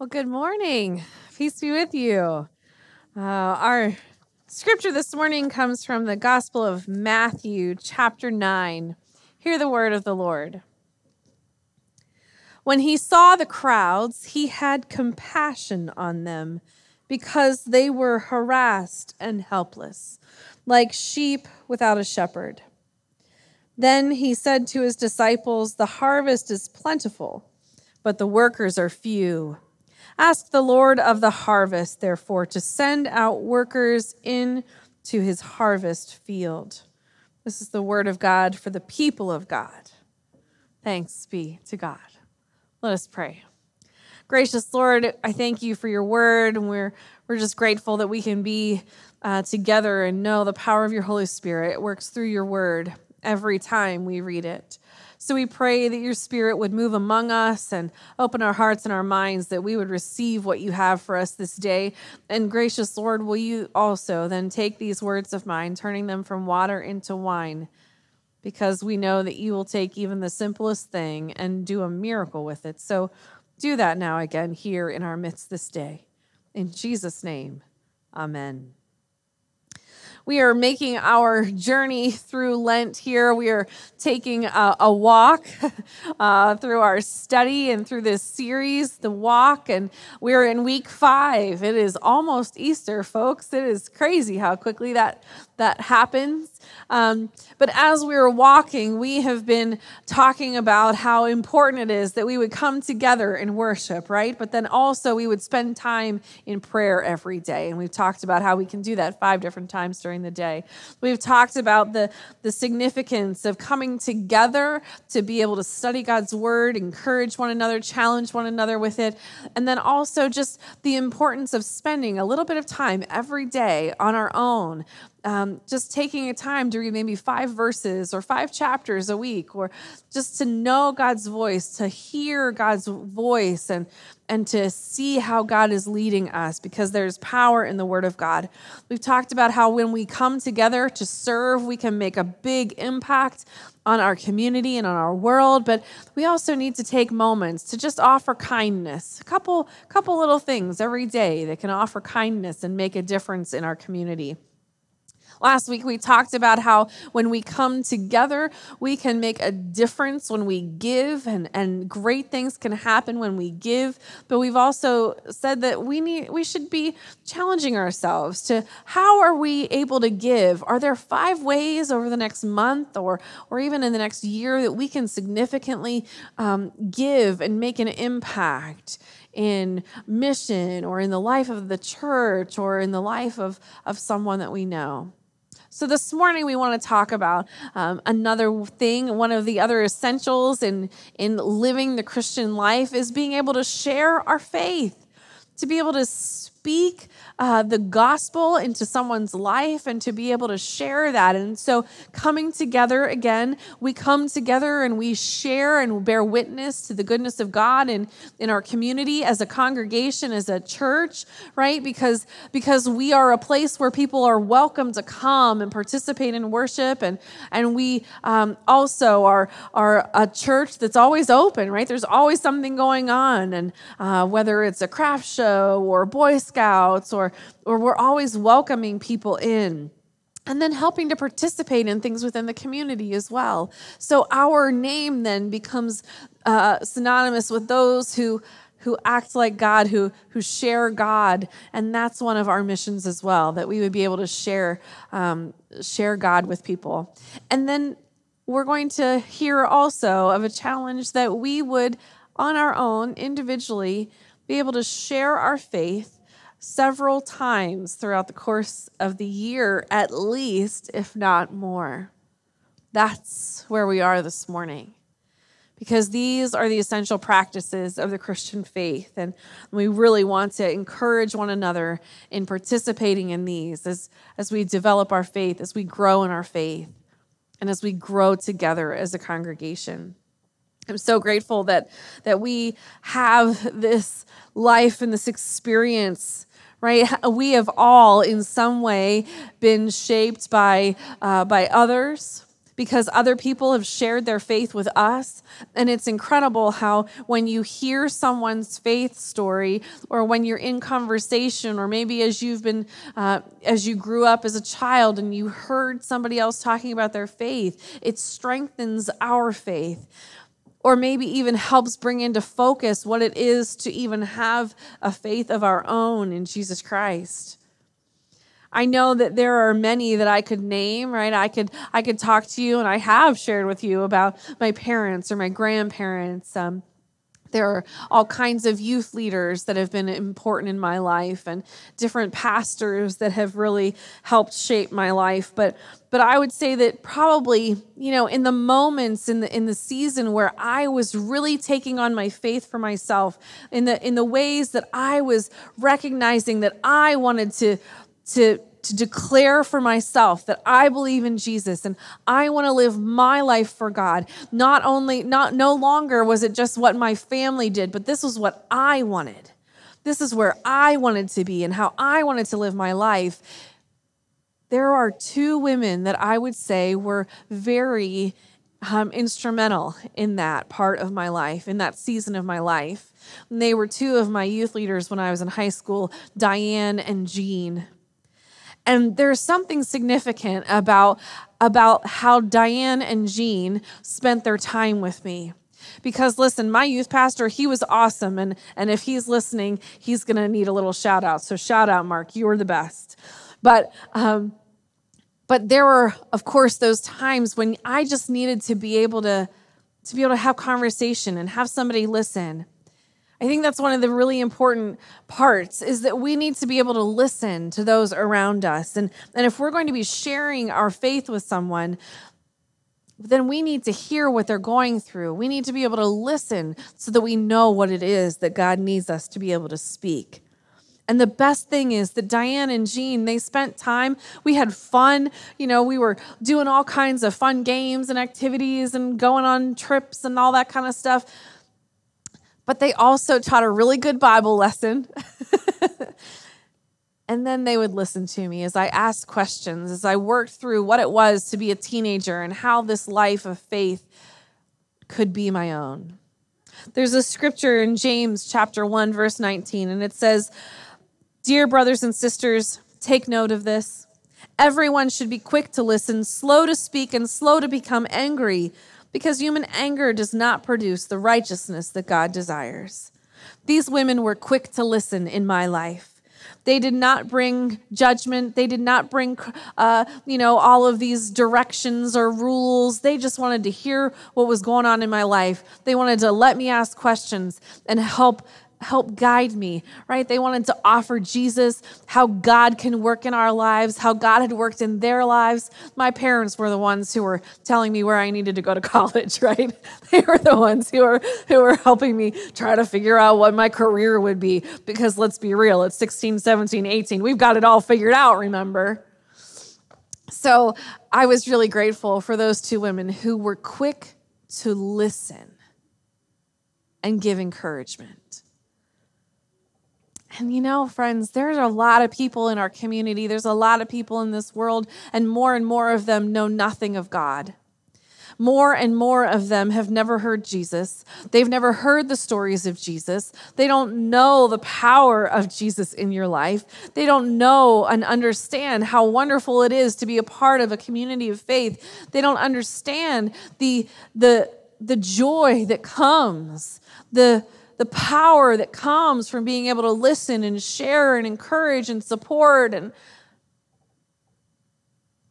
Well, good morning. Peace be with you. Uh, our scripture this morning comes from the Gospel of Matthew, chapter 9. Hear the word of the Lord. When he saw the crowds, he had compassion on them because they were harassed and helpless, like sheep without a shepherd. Then he said to his disciples, The harvest is plentiful, but the workers are few. Ask the Lord of the harvest, therefore, to send out workers into his harvest field. This is the word of God for the people of God. Thanks be to God. Let us pray. Gracious Lord, I thank you for your word, and we're, we're just grateful that we can be uh, together and know the power of your Holy Spirit it works through your word every time we read it. So we pray that your spirit would move among us and open our hearts and our minds that we would receive what you have for us this day. And gracious Lord, will you also then take these words of mine, turning them from water into wine, because we know that you will take even the simplest thing and do a miracle with it. So do that now again here in our midst this day. In Jesus' name, amen we are making our journey through Lent here. We are taking a, a walk uh, through our study and through this series, The Walk, and we're in week five. It is almost Easter, folks. It is crazy how quickly that that happens. Um, but as we were walking, we have been talking about how important it is that we would come together in worship, right? But then also we would spend time in prayer every day. And we've talked about how we can do that five different times during the day. We've talked about the, the significance of coming together to be able to study God's word, encourage one another, challenge one another with it. And then also just the importance of spending a little bit of time every day on our own um, just taking a time to read maybe five verses or five chapters a week, or just to know God's voice, to hear God's voice, and and to see how God is leading us because there's power in the Word of God. We've talked about how when we come together to serve, we can make a big impact on our community and on our world, but we also need to take moments to just offer kindness. A couple couple little things every day that can offer kindness and make a difference in our community. Last week, we talked about how when we come together, we can make a difference when we give, and, and great things can happen when we give. But we've also said that we need we should be challenging ourselves to how are we able to give? Are there five ways over the next month or or even in the next year that we can significantly um, give and make an impact? in mission or in the life of the church or in the life of, of someone that we know. So, this morning we want to talk about um, another thing. One of the other essentials in, in living the Christian life is being able to share our faith, to be able to speak uh, the gospel into someone's life and to be able to share that. And so, coming together again, we come together and we share and bear witness to the goodness of God in, in our community as a congregation, as a church, right? Because, because we are a place where people are welcome to come and participate in worship. And, and we um, also are, are a church that's always open, right? There's always something going on. And uh, whether it's a craft show or Boy Scouts or or we're always welcoming people in and then helping to participate in things within the community as well. So our name then becomes uh, synonymous with those who who act like God, who who share God, and that's one of our missions as well. That we would be able to share um, share God with people, and then we're going to hear also of a challenge that we would, on our own, individually, be able to share our faith several times throughout the course of the year, at least, if not more. That's where we are this morning. Because these are the essential practices of the Christian faith. And we really want to encourage one another in participating in these as, as we develop our faith, as we grow in our faith, and as we grow together as a congregation. I'm so grateful that, that we have this life and this experience right? We have all, in some way, been shaped by, uh, by others because other people have shared their faith with us. And it's incredible how when you hear someone's faith story, or when you're in conversation, or maybe as you've been, uh, as you grew up as a child and you heard somebody else talking about their faith, it strengthens our faith or maybe even helps bring into focus what it is to even have a faith of our own in Jesus Christ. I know that there are many that I could name, right? I could I could talk to you, and I have shared with you about my parents or my grandparents. Um, there are all kinds of youth leaders that have been important in my life and different pastors that have really helped shape my life. But but I would say that probably you know in the moments in the in the season where I was really taking on my faith for myself in the in the ways that I was recognizing that I wanted to to to declare for myself that I believe in Jesus and I want to live my life for God. Not only not no longer was it just what my family did, but this was what I wanted. This is where I wanted to be and how I wanted to live my life. There are two women that I would say were very um, instrumental in that part of my life, in that season of my life. And they were two of my youth leaders when I was in high school, Diane and Jean. And there's something significant about, about how Diane and Jean spent their time with me. Because listen, my youth pastor, he was awesome. And, and if he's listening, he's going to need a little shout out. So shout out, Mark. You are the best. But, um, but there were, of course, those times when I just needed to be able to, to be able to have conversation and have somebody listen. I think that's one of the really important parts is that we need to be able to listen to those around us. And, and if we're going to be sharing our faith with someone, then we need to hear what they're going through. We need to be able to listen so that we know what it is that God needs us to be able to speak. And the best thing is that Diane and Jean, they spent time. We had fun. You know, we were doing all kinds of fun games and activities and going on trips and all that kind of stuff but they also taught a really good Bible lesson. and then they would listen to me as I asked questions, as I worked through what it was to be a teenager and how this life of faith could be my own. There's a scripture in James chapter 1 verse 19 and it says, "Dear brothers and sisters, take note of this. Everyone should be quick to listen, slow to speak and slow to become angry." Because human anger does not produce the righteousness that God desires. These women were quick to listen in my life. They did not bring judgment. They did not bring, uh, you know, all of these directions or rules. They just wanted to hear what was going on in my life. They wanted to let me ask questions and help help guide me, right? They wanted to offer Jesus, how God can work in our lives, how God had worked in their lives. My parents were the ones who were telling me where I needed to go to college, right? They were the ones who were who were helping me try to figure out what my career would be because let's be real, it's 16, 17, 18. We've got it all figured out, remember? So, I was really grateful for those two women who were quick to listen and give encouragement. And you know, friends, there's a lot of people in our community, there's a lot of people in this world, and more and more of them know nothing of God. More and more of them have never heard Jesus. They've never heard the stories of Jesus. They don't know the power of Jesus in your life. They don't know and understand how wonderful it is to be a part of a community of faith. They don't understand the, the, the joy that comes, the, the power that comes from being able to listen and share and encourage and support and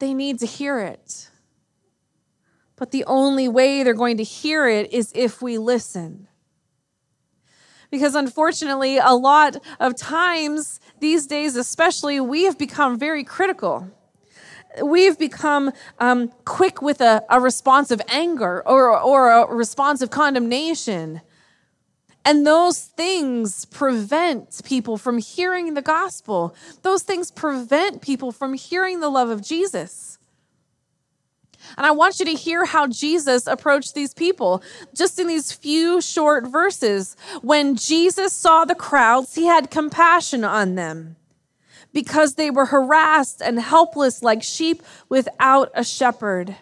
they need to hear it. But the only way they're going to hear it is if we listen. Because unfortunately, a lot of times these days, especially, we have become very critical. We've become um, quick with a, a response of anger or, or a response of condemnation. And those things prevent people from hearing the gospel. Those things prevent people from hearing the love of Jesus. And I want you to hear how Jesus approached these people just in these few short verses. When Jesus saw the crowds, he had compassion on them because they were harassed and helpless like sheep without a shepherd.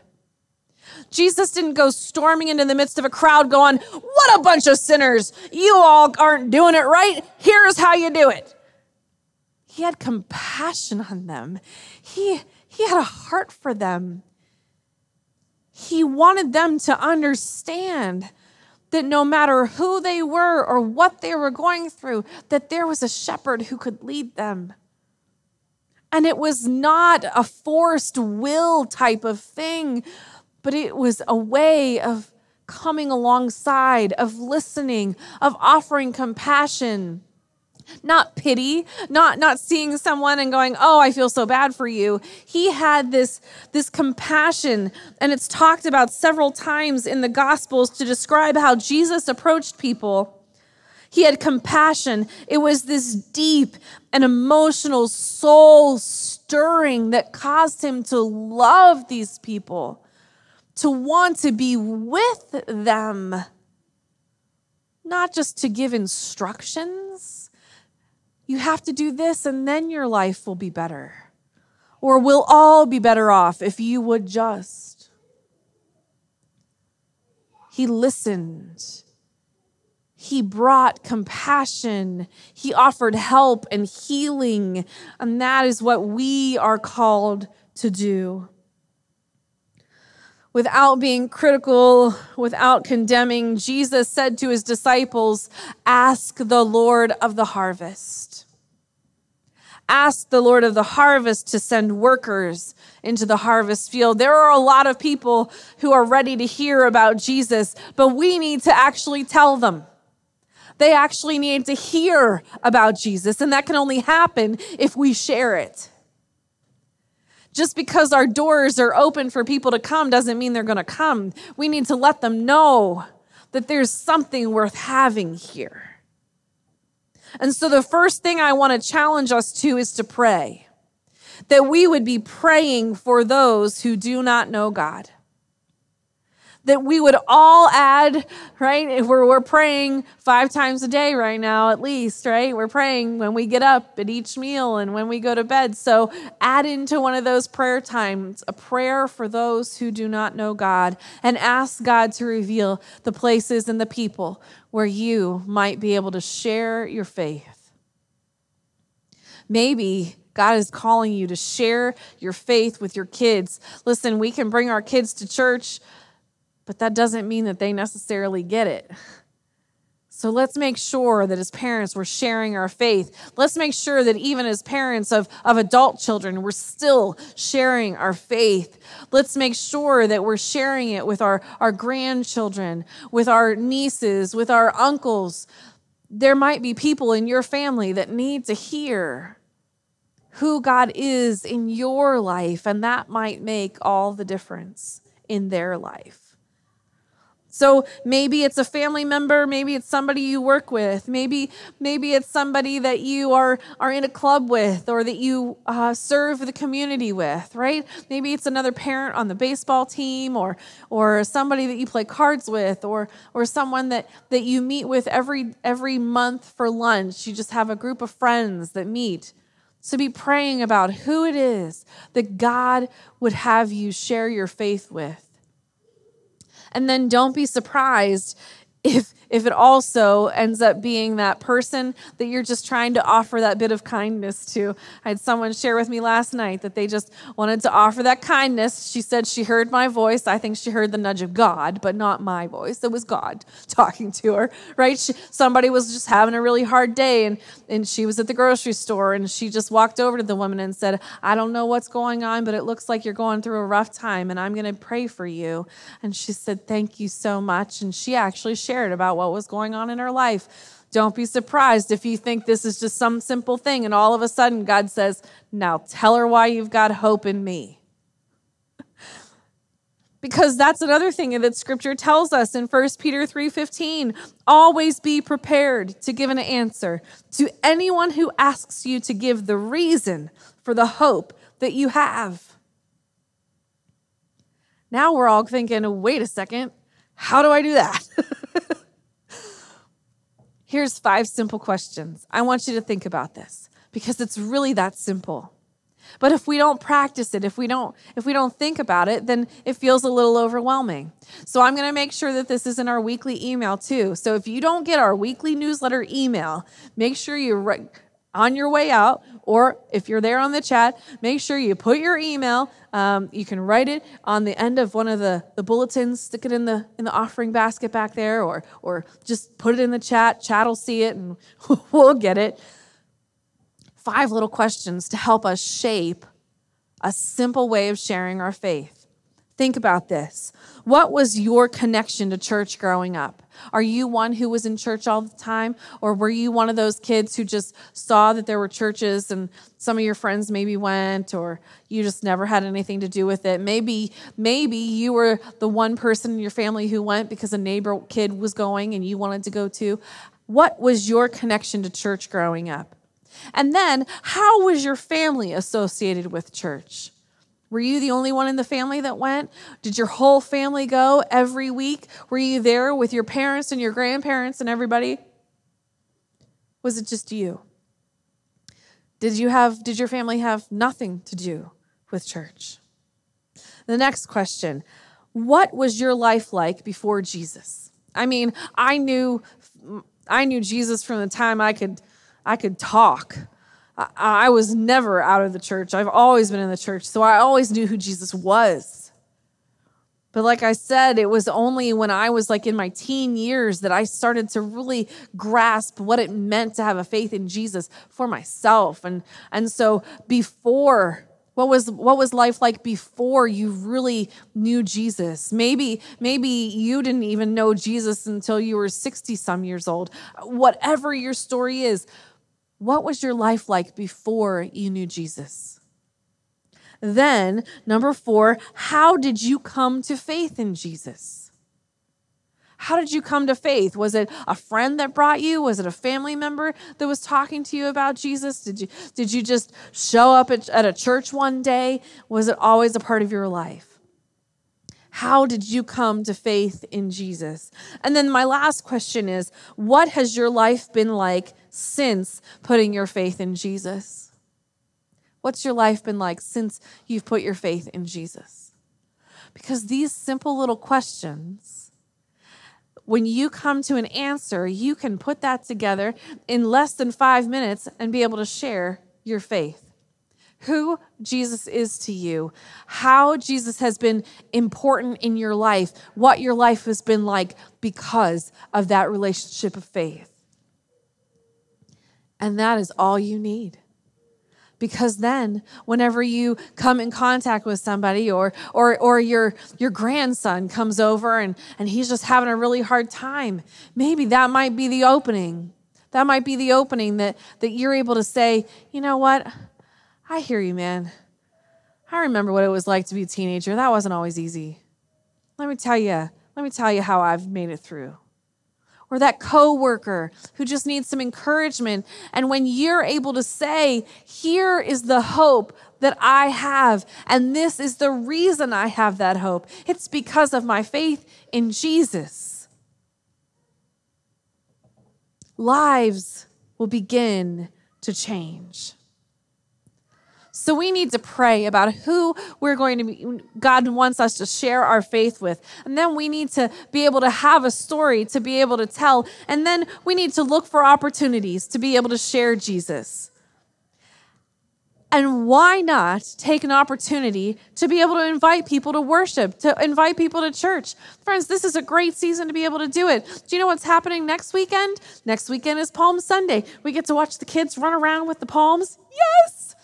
Jesus didn't go storming into the midst of a crowd going, What a bunch of sinners! You all aren't doing it right. Here's how you do it. He had compassion on them. He, he had a heart for them. He wanted them to understand that no matter who they were or what they were going through, that there was a shepherd who could lead them. And it was not a forced will type of thing, but it was a way of coming alongside, of listening, of offering compassion not pity, not not seeing someone and going, "Oh, I feel so bad for you." He had this this compassion, and it's talked about several times in the gospels to describe how Jesus approached people. He had compassion. It was this deep and emotional soul stirring that caused him to love these people, to want to be with them, not just to give instructions you have to do this and then your life will be better. Or we'll all be better off if you would just. He listened. He brought compassion. He offered help and healing. And that is what we are called to do. Without being critical, without condemning, Jesus said to his disciples, Ask the Lord of the harvest ask the Lord of the harvest to send workers into the harvest field. There are a lot of people who are ready to hear about Jesus, but we need to actually tell them. They actually need to hear about Jesus, and that can only happen if we share it. Just because our doors are open for people to come doesn't mean they're going to come. We need to let them know that there's something worth having here. And so the first thing I want to challenge us to is to pray. That we would be praying for those who do not know God that we would all add, right? If we're, we're praying five times a day right now, at least, right? We're praying when we get up at each meal and when we go to bed. So add into one of those prayer times a prayer for those who do not know God and ask God to reveal the places and the people where you might be able to share your faith. Maybe God is calling you to share your faith with your kids. Listen, we can bring our kids to church but that doesn't mean that they necessarily get it. So let's make sure that as parents, we're sharing our faith. Let's make sure that even as parents of, of adult children, we're still sharing our faith. Let's make sure that we're sharing it with our, our grandchildren, with our nieces, with our uncles. There might be people in your family that need to hear who God is in your life, and that might make all the difference in their life. So maybe it's a family member, maybe it's somebody you work with, maybe maybe it's somebody that you are are in a club with or that you uh, serve the community with, right? Maybe it's another parent on the baseball team or or somebody that you play cards with or or someone that that you meet with every every month for lunch. You just have a group of friends that meet. So be praying about who it is that God would have you share your faith with. And then don't be surprised if if it also ends up being that person that you're just trying to offer that bit of kindness to. I had someone share with me last night that they just wanted to offer that kindness. She said she heard my voice. I think she heard the nudge of God, but not my voice. It was God talking to her, right? She, somebody was just having a really hard day and, and she was at the grocery store and she just walked over to the woman and said, I don't know what's going on, but it looks like you're going through a rough time and I'm going to pray for you. And she said, Thank you so much. And she actually shared about what was going on in her life. Don't be surprised if you think this is just some simple thing and all of a sudden God says, Now tell her why you've got hope in me. because that's another thing that scripture tells us in 1 Peter 3:15, always be prepared to give an answer to anyone who asks you to give the reason for the hope that you have. Now we're all thinking, wait a second, how do I do that? Here's five simple questions. I want you to think about this because it's really that simple. But if we don't practice it, if we don't if we don't think about it, then it feels a little overwhelming. So I'm going to make sure that this is in our weekly email too. So if you don't get our weekly newsletter email, make sure you re- on your way out, or if you're there on the chat, make sure you put your email. Um, you can write it on the end of one of the, the bulletins, stick it in the in the offering basket back there, or or just put it in the chat. Chat will see it, and we'll get it. Five little questions to help us shape a simple way of sharing our faith. Think about this. What was your connection to church growing up? Are you one who was in church all the time? Or were you one of those kids who just saw that there were churches and some of your friends maybe went, or you just never had anything to do with it? Maybe, maybe you were the one person in your family who went because a neighbor kid was going and you wanted to go too. What was your connection to church growing up? And then, how was your family associated with church? Were you the only one in the family that went? Did your whole family go every week? Were you there with your parents and your grandparents and everybody? Was it just you? Did you have did your family have nothing to do with church? The next question, what was your life like before Jesus? I mean, I knew I knew Jesus from the time I could I could talk. I, was never out of the church. I've always been in the church, so I always knew who Jesus was. But like I said, it was only when I was like in my teen years that I started to really grasp what it meant to have a faith in Jesus for myself. And and so before what was what was life like before you really knew Jesus? Maybe maybe you didn't even know Jesus until you were 60 some years old. Whatever your story is, what was your life like before you knew Jesus? Then, number four, how did you come to faith in Jesus? How did you come to faith? Was it a friend that brought you? Was it a family member that was talking to you about Jesus? Did you, did you just show up at, at a church one day? Was it always a part of your life? How did you come to faith in Jesus? And then my last question is what has your life been like since putting your faith in Jesus? What's your life been like since you've put your faith in Jesus? Because these simple little questions, when you come to an answer, you can put that together in less than five minutes and be able to share your faith who Jesus is to you, how Jesus has been important in your life, what your life has been like because of that relationship of faith. And that is all you need. Because then, whenever you come in contact with somebody or, or, or your, your grandson comes over and, and he's just having a really hard time, maybe that might be the opening. That might be the opening that, that you're able to say, you know what? I hear you, man. I remember what it was like to be a teenager. That wasn't always easy. Let me tell you, let me tell you how I've made it through or that coworker who just needs some encouragement. And when you're able to say, here is the hope that I have, and this is the reason I have that hope, it's because of my faith in Jesus. Lives will begin to change. So we need to pray about who we're going to be, God wants us to share our faith with. And then we need to be able to have a story to be able to tell. And then we need to look for opportunities to be able to share Jesus. And why not take an opportunity to be able to invite people to worship, to invite people to church? Friends, this is a great season to be able to do it. Do you know what's happening next weekend? Next weekend is Palm Sunday. We get to watch the kids run around with the palms. Yes!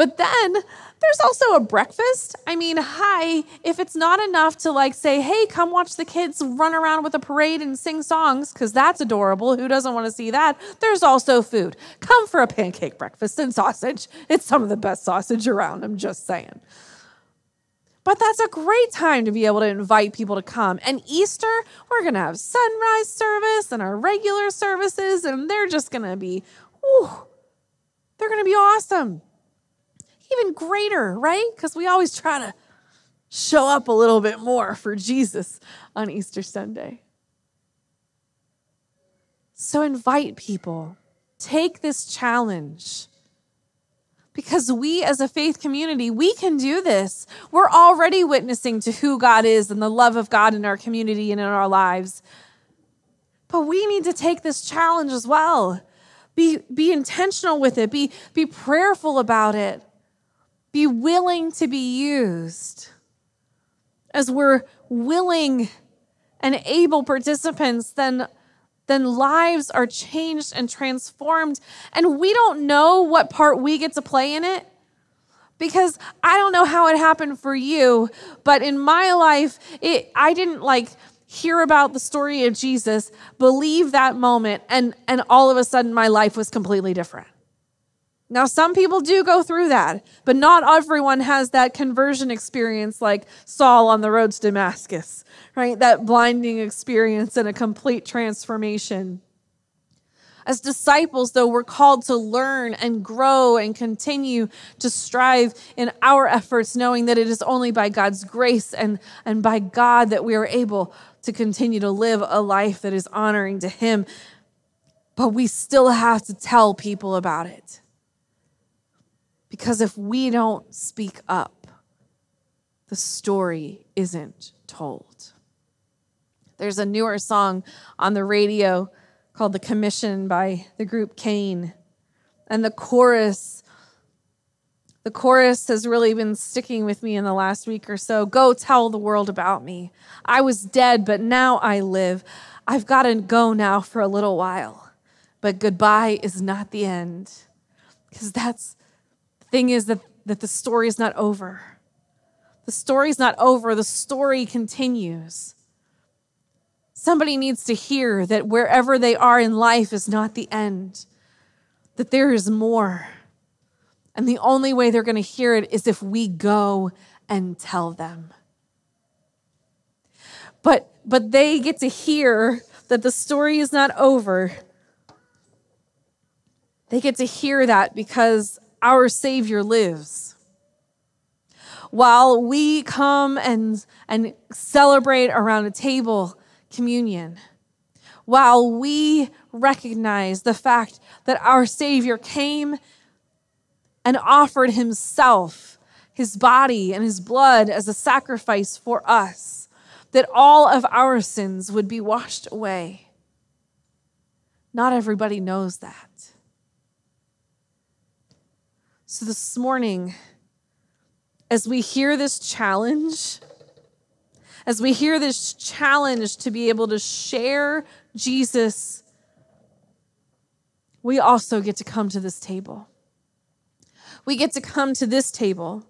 But then there's also a breakfast. I mean, hi, if it's not enough to like say, hey, come watch the kids run around with a parade and sing songs, because that's adorable. Who doesn't want to see that? There's also food. Come for a pancake breakfast and sausage. It's some of the best sausage around, I'm just saying. But that's a great time to be able to invite people to come. And Easter, we're going to have sunrise service and our regular services, and they're just going to be, whew, they're going to be awesome even greater, right? Because we always try to show up a little bit more for Jesus on Easter Sunday. So invite people, take this challenge because we as a faith community, we can do this. We're already witnessing to who God is and the love of God in our community and in our lives. But we need to take this challenge as well. Be, be intentional with it. Be, be prayerful about it. Be willing to be used. As we're willing and able participants, then then lives are changed and transformed. And we don't know what part we get to play in it because I don't know how it happened for you, but in my life, it, I didn't like hear about the story of Jesus, believe that moment, and, and all of a sudden my life was completely different. Now, some people do go through that, but not everyone has that conversion experience like Saul on the road to Damascus, right? That blinding experience and a complete transformation. As disciples, though, we're called to learn and grow and continue to strive in our efforts, knowing that it is only by God's grace and, and by God that we are able to continue to live a life that is honoring to Him. But we still have to tell people about it. Because if we don't speak up, the story isn't told. There's a newer song on the radio called The Commission by the group Cain. And the chorus, the chorus has really been sticking with me in the last week or so. Go tell the world about me. I was dead, but now I live. I've got to go now for a little while. But goodbye is not the end. Because that's thing is that, that the story is not over. The story's not over, the story continues. Somebody needs to hear that wherever they are in life is not the end, that there is more. And the only way they're going to hear it is if we go and tell them. But but they get to hear that the story is not over. They get to hear that because our Savior lives. While we come and, and celebrate around a table communion, while we recognize the fact that our Savior came and offered Himself, His body and His blood as a sacrifice for us, that all of our sins would be washed away. Not everybody knows that. So this morning, as we hear this challenge, as we hear this challenge to be able to share Jesus, we also get to come to this table. We get to come to this table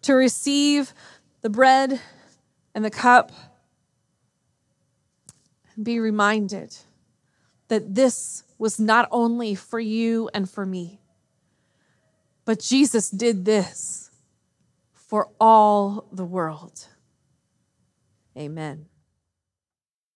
to receive the bread and the cup and be reminded that this was not only for you and for me but Jesus did this for all the world. Amen.